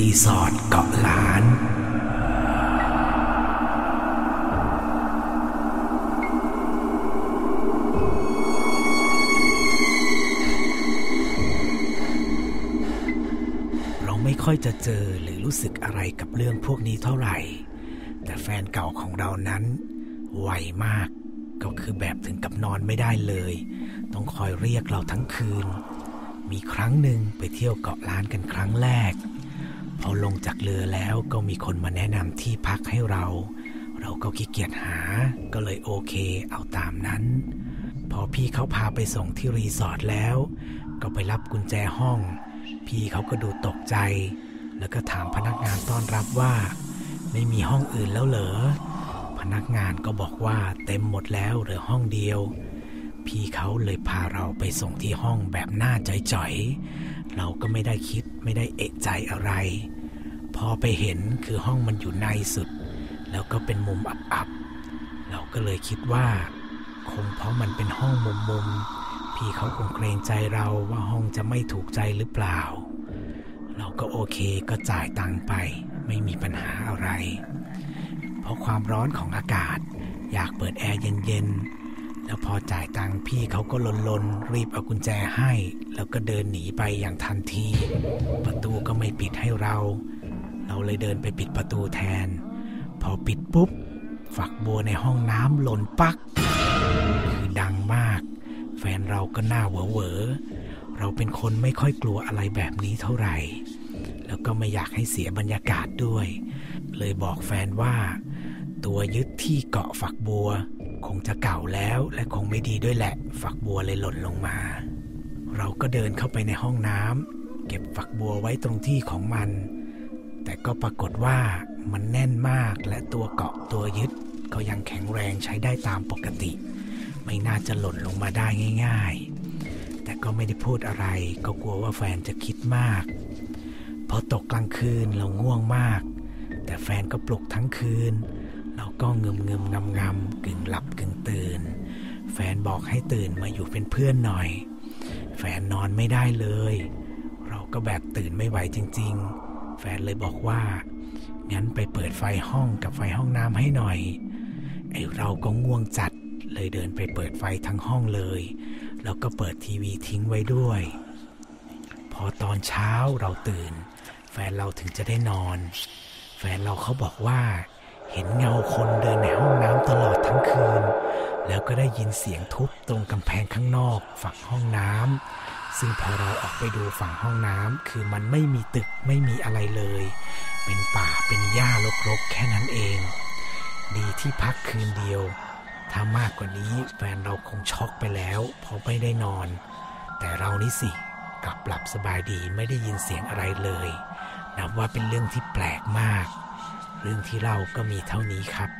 รีสอร์ทเกาะล้าน เราไม่ค่อยจะเจอหรือรู้สึกอะไรกับเรื่องพวกนี้เท่าไหร่ แต่แฟนเก่าของเรานั้นไวมาก ก็คือแบบถึงกับนอนไม่ได้เลย ต้องคอยเรียกเราทั้งคืนมีครั้งหนึ่งไปเที่ยวเกาะล้านกันครั้งแรก พอลงจากเรือแล้วก็มีคนมาแนะนำที่พักให้เรา เราก็ขี้เกียจหา ก็เลยโอเคเอาตามนั้น พอพี่เขาพาไปส่งที่รีสอร์ทแล้ว ก็ไปรับกุญแจห้อง พี่เขาก็ดูตกใจ แล้วก็ถามพนักงานต้อนรับว่า ไม่มีห้องอื่นแล้วเหรอ พนักงานก็บอกว่าเต็มหมดแล้วเหลือห้องเดียว พี่เขาเลยพาเราไปส่งที่ห้องแบบหน้าจ่อยๆ เราก็ไม่ได้คิดไม่ได้เอะใจอะไร พอไปเห็นคือห้องมันอยู่ในสุด แล้วก็เป็นมุมอับๆ เราก็เลยคิดว่า คงเพราะมันเป็นห้องมุมๆ พี่เขาคงเกรงใจเราว่าห้องจะไม่ถูกใจหรือเปล่า เราก็โอเคก็จ่ายตังค์ไป ไม่มีปัญหาอะไร เพราะความร้อนของอากาศ อยากเปิดแอร์เย็นๆ แล้วพอจ่ายตังค์พี่เขาก็ลนๆรีบเอากุญแจให้ แล้วก็เดินหนีไปอย่างทันที ประตูก็ไม่ปิดให้เรา เราเลยเดินไปปิดประตูแทน พอปิดปุ๊บ ฝักบัวในห้องน้ำหล่นปัก คือดังมาก แฟนเราก็หน้าเหวอเหวอเราเป็นคนไม่ค่อยกลัวอะไรแบบนี้เท่าไหร่ แล้วก็ไม่อยากให้เสียบรรยากาศด้วย เลยบอกแฟนว่า ตัวยึดที่เกาะฝักบัว คงจะเก่าแล้วและคงไม่ดีด้วยแหละ ฝักบัวเลยหล่นลงมา เราก็เดินเข้าไปในห้องน้ำเก็บฝักบัวไว้ตรงที่ของมัน แต่ก็ปรากฏว่ามันแน่นมากและตัวเกาะตัวยึด ก็ยังแข็งแรงใช้ได้ตามปกติ ไม่น่าจะหล่นลงมาได้ง่าย ๆ แต่ก็ไม่ได้พูดอะไร ก็กลัวว่าแฟนจะคิดมากพอตกกลางคืนเราง่วงมาก แต่แฟนก็ปลุกทั้งคืน ก็เงึมงึมงำงำกึ่งหลับกึ่งตื่น แฟนบอกให้ตื่นมาอยู่เป็นเพื่อนหน่อย แฟนนอนไม่ได้เลย เราก็แบบตื่นไม่ไหวจริง ๆ แฟนเลยบอกว่างั้นไปเปิดไฟห้องกับไฟห้องน้ำให้หน่อย ไอเราก็ง่วงจัดเลยเดินไปเปิดไฟทั้งห้องเลย แล้วก็เปิดทีวีทิ้งไว้ด้วย พอตอนเช้าเราตื่น แฟนเราถึงจะได้นอน แฟนเราเขาบอกว่า เห็นเงาคนเดินในห้องน้ำตลอดทั้งคืน แล้วก็ได้ยินเสียงทุบตรงกำแพงข้างนอกฝั่งห้องน้ำซึ่งพอเราออกไปดูฝั่งห้องน้ำคือมันไม่มีตึกไม่มีอะไรเลย เป็นป่าเป็นหญ้ารกๆแค่นั้นเอง ดีที่พักคืนเดียว ถ้ามากกว่านี้แฟนเราคงช็อกไปแล้วเพราะไม่ได้นอน แต่เรานี่สิกลับหลับสบายดีไม่ได้ยินเสียงอะไรเลย นับว่าเป็นเรื่องที่แปลกมาก เรื่องที่เล่าก็มีเท่านี้ครับ